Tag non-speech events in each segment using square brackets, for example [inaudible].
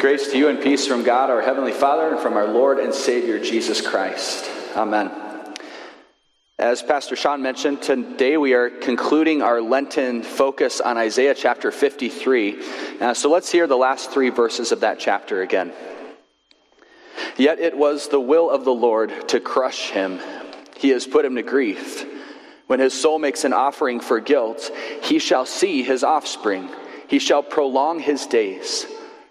Grace to you and peace from God, our Heavenly Father, and from our Lord and Savior, Jesus Christ. Amen. As Pastor Sean mentioned, today we are concluding our Lenten focus on Isaiah chapter 53. Uh, so let's hear the last three verses of that chapter again. Yet it was the will of the Lord to crush him, he has put him to grief. When his soul makes an offering for guilt, he shall see his offspring, he shall prolong his days.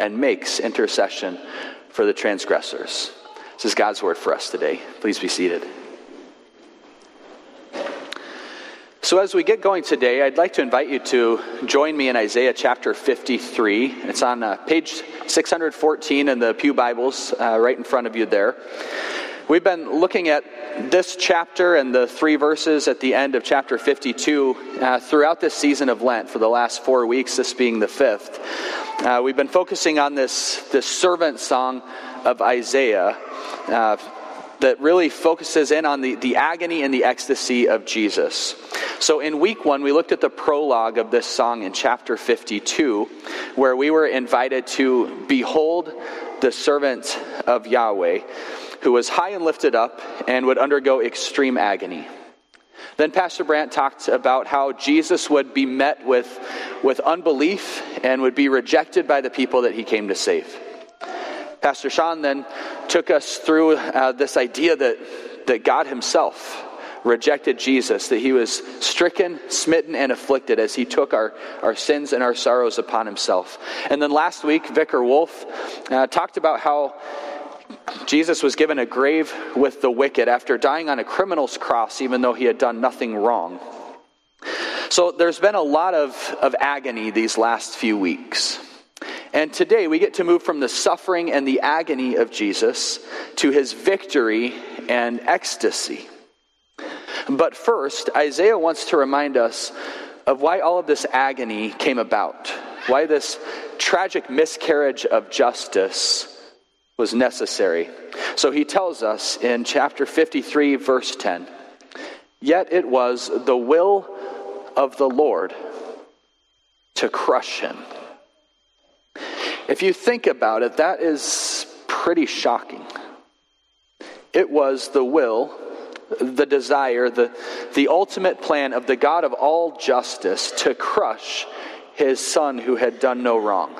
and makes intercession for the transgressors. This is God's word for us today. Please be seated. So, as we get going today, I'd like to invite you to join me in Isaiah chapter 53. It's on uh, page 614 in the Pew Bibles, uh, right in front of you there. We've been looking at this chapter and the three verses at the end of chapter 52 uh, throughout this season of Lent for the last four weeks, this being the fifth. Uh, we've been focusing on this, this servant song of Isaiah uh, that really focuses in on the, the agony and the ecstasy of Jesus. So, in week one, we looked at the prologue of this song in chapter 52, where we were invited to behold the servant of Yahweh who was high and lifted up and would undergo extreme agony. Then Pastor Brandt talked about how Jesus would be met with, with unbelief and would be rejected by the people that he came to save. Pastor Sean then took us through uh, this idea that, that God himself rejected Jesus, that he was stricken, smitten, and afflicted as he took our, our sins and our sorrows upon himself. And then last week, Vicar Wolf uh, talked about how Jesus was given a grave with the wicked after dying on a criminal's cross, even though he had done nothing wrong. So there's been a lot of, of agony these last few weeks. And today we get to move from the suffering and the agony of Jesus to his victory and ecstasy. But first, Isaiah wants to remind us of why all of this agony came about, why this tragic miscarriage of justice was necessary. So he tells us in chapter 53, verse 10 Yet it was the will of the Lord to crush him. If you think about it, that is pretty shocking. It was the will, the desire, the, the ultimate plan of the God of all justice to crush his son who had done no wrong.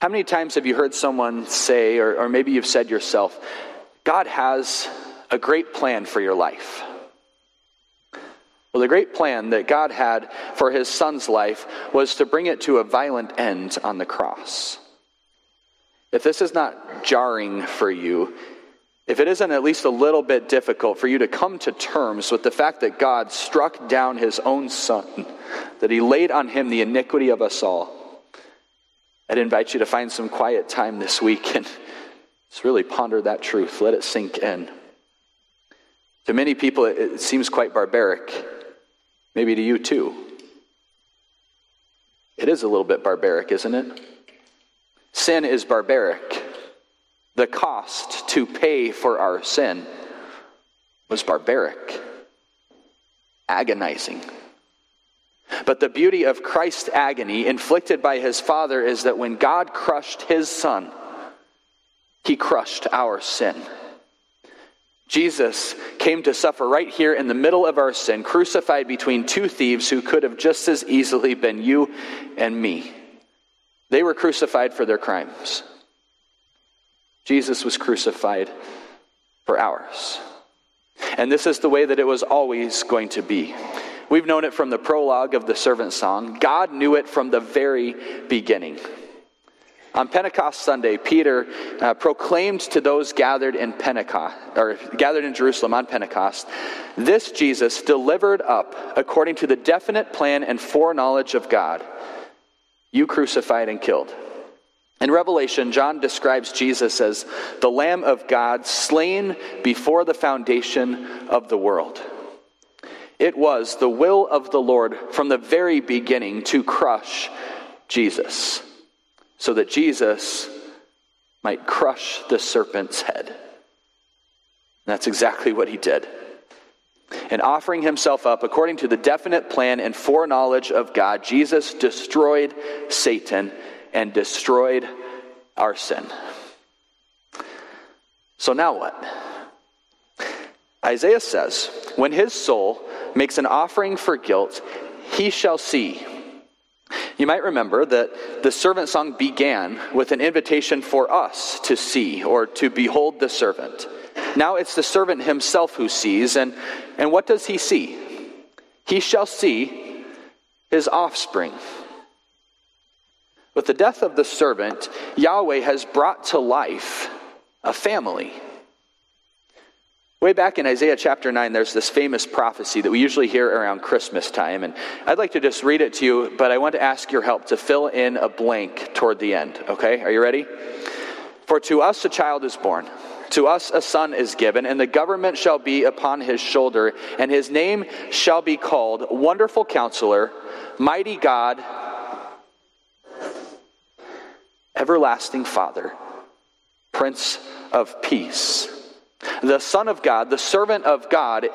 How many times have you heard someone say, or, or maybe you've said yourself, God has a great plan for your life? Well, the great plan that God had for his son's life was to bring it to a violent end on the cross. If this is not jarring for you, if it isn't at least a little bit difficult for you to come to terms with the fact that God struck down his own son, that he laid on him the iniquity of us all, I'd invite you to find some quiet time this week and just really ponder that truth. Let it sink in. To many people, it seems quite barbaric. Maybe to you too. It is a little bit barbaric, isn't it? Sin is barbaric. The cost to pay for our sin was barbaric, agonizing. But the beauty of Christ's agony inflicted by his Father is that when God crushed his Son, he crushed our sin. Jesus came to suffer right here in the middle of our sin, crucified between two thieves who could have just as easily been you and me. They were crucified for their crimes. Jesus was crucified for ours. And this is the way that it was always going to be. We've known it from the prologue of the servant song. God knew it from the very beginning. On Pentecost Sunday, Peter uh, proclaimed to those gathered in Pentecost or gathered in Jerusalem on Pentecost, this Jesus delivered up according to the definite plan and foreknowledge of God, you crucified and killed. In Revelation, John describes Jesus as the Lamb of God slain before the foundation of the world. It was the will of the Lord from the very beginning to crush Jesus, so that Jesus might crush the serpent's head. And that's exactly what he did. And offering himself up according to the definite plan and foreknowledge of God, Jesus destroyed Satan and destroyed our sin. So now what? Isaiah says, when his soul makes an offering for guilt, he shall see. You might remember that the servant song began with an invitation for us to see or to behold the servant. Now it's the servant himself who sees, and, and what does he see? He shall see his offspring. With the death of the servant, Yahweh has brought to life a family. Way back in Isaiah chapter 9, there's this famous prophecy that we usually hear around Christmas time. And I'd like to just read it to you, but I want to ask your help to fill in a blank toward the end. Okay? Are you ready? For to us a child is born, to us a son is given, and the government shall be upon his shoulder, and his name shall be called Wonderful Counselor, Mighty God everlasting Father, Prince of Peace. The Son of God, the servant of God,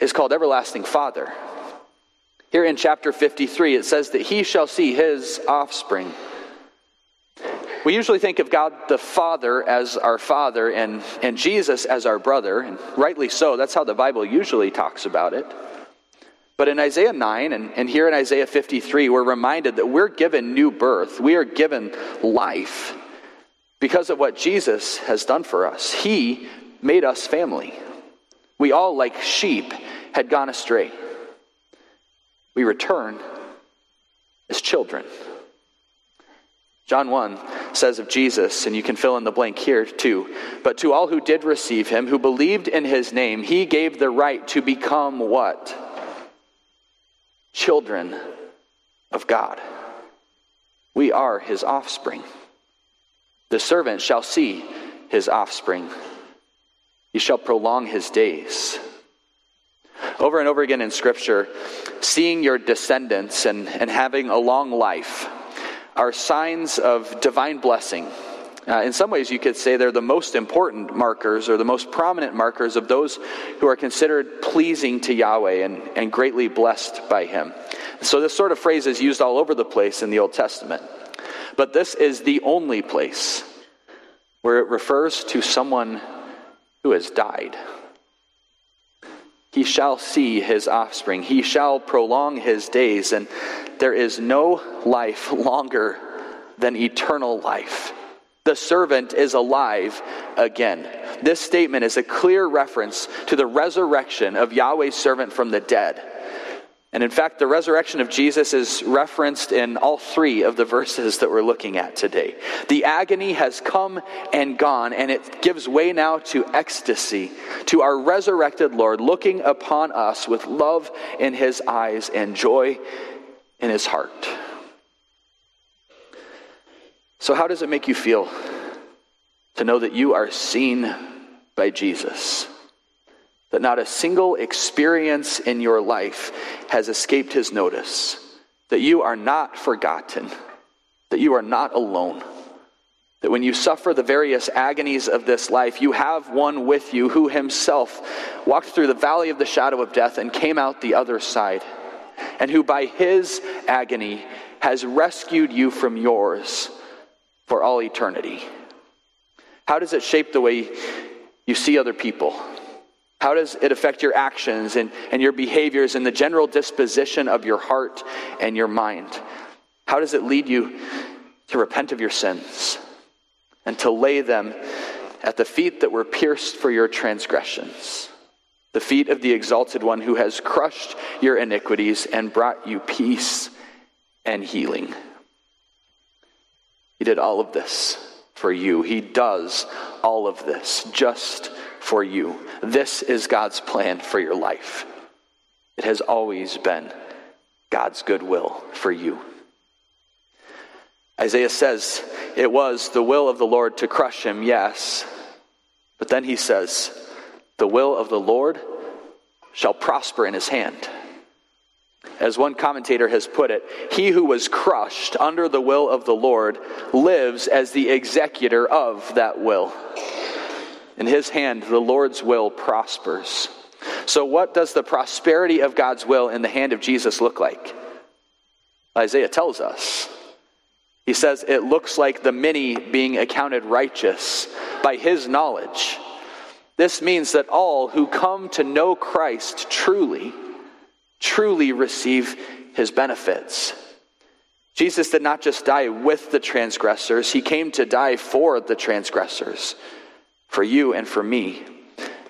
is called everlasting Father. Here in chapter 53, it says that he shall see his offspring. We usually think of God the Father as our Father and, and Jesus as our brother, and rightly so. That's how the Bible usually talks about it. But in Isaiah 9 and, and here in Isaiah 53, we're reminded that we're given new birth. We are given life because of what Jesus has done for us. He made us family. We all, like sheep, had gone astray. We return as children. John 1 says of Jesus, and you can fill in the blank here too, but to all who did receive him, who believed in his name, he gave the right to become what? children of God. We are his offspring. The servant shall see his offspring, he shall prolong his days. Over and over again in Scripture, seeing your descendants and, and having a long life are signs of divine blessing uh, in some ways, you could say they're the most important markers or the most prominent markers of those who are considered pleasing to Yahweh and, and greatly blessed by Him. So, this sort of phrase is used all over the place in the Old Testament. But this is the only place where it refers to someone who has died. He shall see his offspring, he shall prolong his days, and there is no life longer than eternal life the servant is alive again. This statement is a clear reference to the resurrection of Yahweh's servant from the dead. And in fact, the resurrection of Jesus is referenced in all three of the verses that we're looking at today. The agony has come and gone, and it gives way now to ecstasy, to our resurrected Lord looking upon us with love in his eyes and joy in his heart. So, how does it make you feel to know that you are seen by Jesus? That not a single experience in your life has escaped his notice, that you are not forgotten, that you are not alone. That when you suffer the various agonies of this life, you have one with you who himself walked through the valley of the shadow of death and came out the other side, and who by his agony has rescued you from yours for all eternity? How does it shape the way you see other people? How does it affect your actions and, and your behaviors and the general disposition of your heart and your mind? How does it lead you to repent of your sins and to lay them at the feet that were pierced for your transgressions? The feet of the exalted one who has crushed your iniquities and brought you peace and healing. He did all of this for you. He does all of this just for you. This is God's plan for your life. It has always been God's goodwill for you. Isaiah says it was the will of the Lord to crush him, yes. But then he says, the will of the Lord shall prosper in his hand. As one commentator has put it, he who was crushed under the will of the Lord lives as the executor of that will. In his hand, the Lord's will prospers. So, what does the prosperity of God's will in the hand of Jesus look like? Isaiah tells us. He says it looks like the many being accounted righteous by his knowledge. This means that all who come to know Christ truly, truly receive his benefits. Jesus did not just die with the transgressors, he came to die for the transgressors, for you and for me.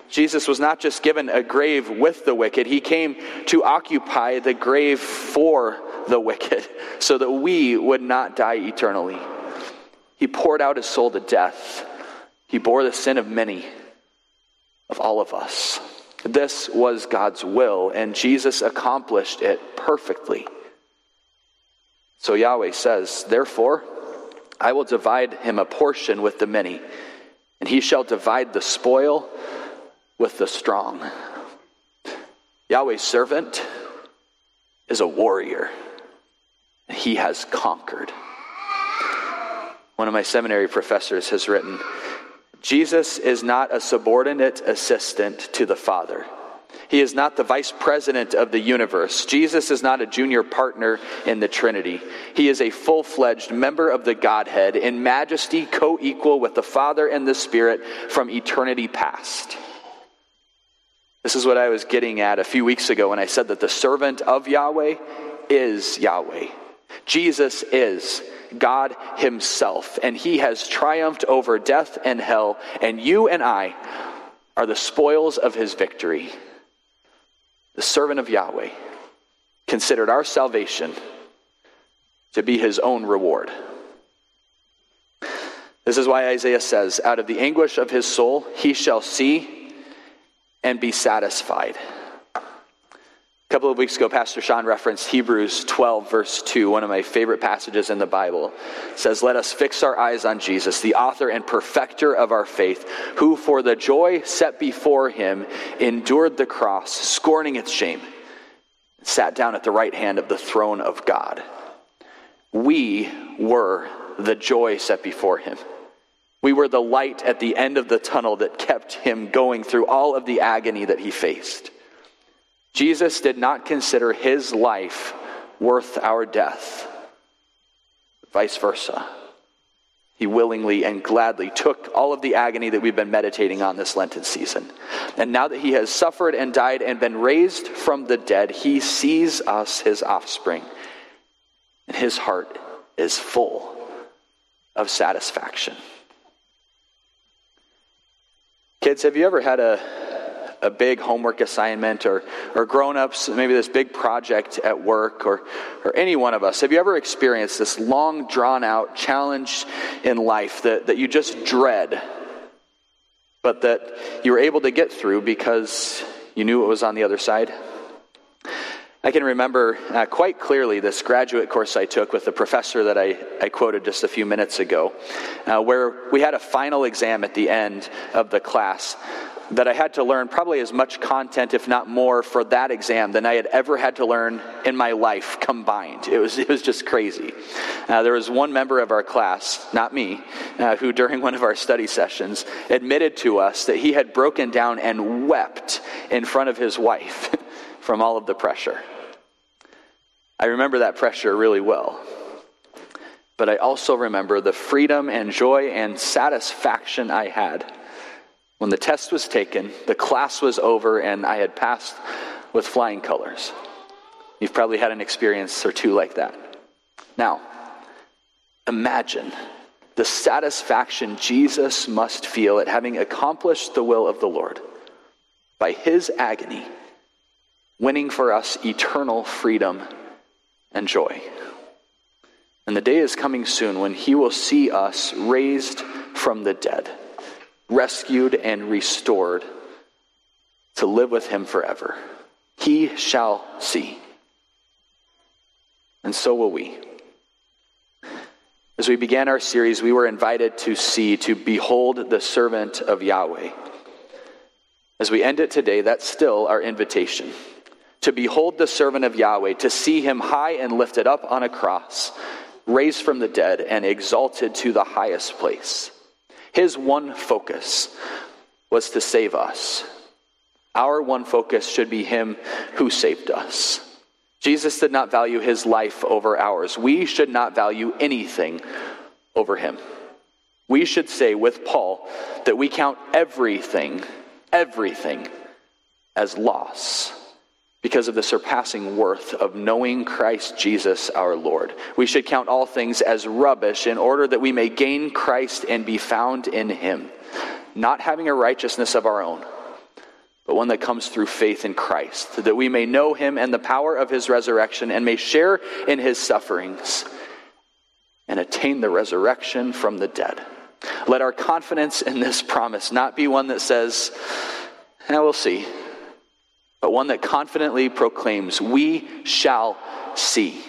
Jesus was not just given a grave with the wicked, he came to occupy the grave for the wicked [laughs] so that we would not die eternally. He poured out his soul to death, he bore the sin of many of all of us. This was God's will, and Jesus accomplished it perfectly. So Yahweh says, Therefore, I will divide him a portion with the many, and he shall divide the spoil with the strong. Yahweh's servant is a warrior, and he has conquered. One of my seminary professors has written, Jesus is not a subordinate assistant to the Father. He is not the vice president of the universe. Jesus is not a junior partner in the Trinity. He is a full fledged member of the Godhead in majesty, co equal with the Father and the Spirit from eternity past. This is what I was getting at a few weeks ago when I said that the servant of Yahweh is Yahweh. Jesus is God Himself, and He has triumphed over death and hell, and you and I are the spoils of His victory. The servant of Yahweh considered our salvation to be His own reward. This is why Isaiah says, Out of the anguish of his soul, he shall see and be satisfied. A couple of weeks ago, Pastor Sean referenced Hebrews 12, verse 2, one of my favorite passages in the Bible. It says, Let us fix our eyes on Jesus, the author and perfecter of our faith, who for the joy set before him endured the cross, scorning its shame, sat down at the right hand of the throne of God. We were the joy set before him. We were the light at the end of the tunnel that kept him going through all of the agony that he faced. Jesus did not consider his life worth our death, vice versa. He willingly and gladly took all of the agony that we've been meditating on this Lenten season. And now that he has suffered and died and been raised from the dead, he sees us, his offspring. And his heart is full of satisfaction. Kids, have you ever had a a big homework assignment or, or grown ups, maybe this big project at work or, or any one of us, have you ever experienced this long drawn out challenge in life that, that you just dread, but that you were able to get through because you knew it was on the other side? I can remember uh, quite clearly this graduate course I took with the professor that I, I quoted just a few minutes ago, uh, where we had a final exam at the end of the class that I had to learn probably as much content, if not more, for that exam than I had ever had to learn in my life combined. It was, it was just crazy. Uh, there was one member of our class, not me, uh, who during one of our study sessions admitted to us that he had broken down and wept in front of his wife [laughs] from all of the pressure. I remember that pressure really well. But I also remember the freedom and joy and satisfaction I had when the test was taken, the class was over, and I had passed with flying colors. You've probably had an experience or two like that. Now, imagine the satisfaction Jesus must feel at having accomplished the will of the Lord by his agony, winning for us eternal freedom and joy. And the day is coming soon when he will see us raised from the dead rescued and restored to live with him forever. He shall see. And so will we. As we began our series, we were invited to see, to behold the servant of Yahweh. As we end it today, that's still our invitation to behold the servant of Yahweh, to see him high and lifted up on a cross, raised from the dead, and exalted to the highest place. His one focus was to save us. Our one focus should be him who saved us. Jesus did not value his life over ours. We should not value anything over him. We should say with Paul that we count everything, everything as loss because of the surpassing worth of knowing Christ Jesus our Lord. We should count all things as rubbish in order that we may gain Christ and be found in him, not having a righteousness of our own but one that comes through faith in Christ, that we may know him and the power of his resurrection and may share in his sufferings and attain the resurrection from the dead. Let our confidence in this promise not be one that says, eh, we'll see, but one that confidently proclaims, we shall see.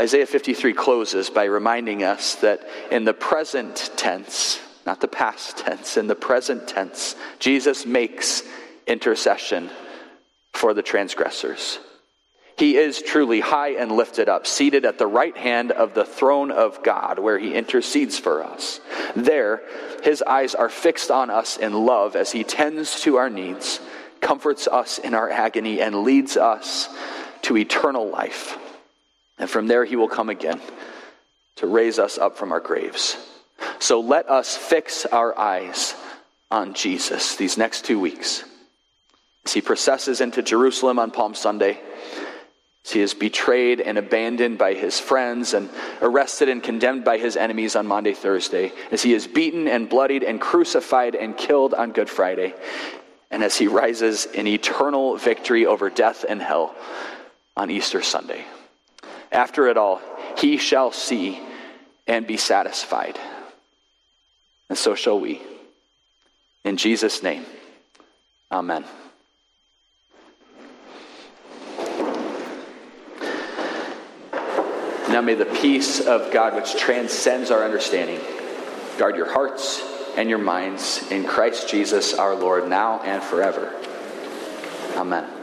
Isaiah 53 closes by reminding us that in the present tense, not the past tense, in the present tense, Jesus makes intercession for the transgressors. He is truly high and lifted up, seated at the right hand of the throne of God, where he intercedes for us. There, his eyes are fixed on us in love as he tends to our needs, comforts us in our agony, and leads us to eternal life. And from there, he will come again to raise us up from our graves. So let us fix our eyes on Jesus these next two weeks. As he processes into Jerusalem on Palm Sunday, as he is betrayed and abandoned by his friends and arrested and condemned by his enemies on Maundy, Thursday, as he is beaten and bloodied and crucified and killed on Good Friday, and as he rises in eternal victory over death and hell on Easter Sunday. After it all, he shall see and be satisfied and so shall we. In Jesus' name, amen. Now may the peace of God, which transcends our understanding, guard your hearts and your minds in Christ Jesus our Lord, now and forever. Amen.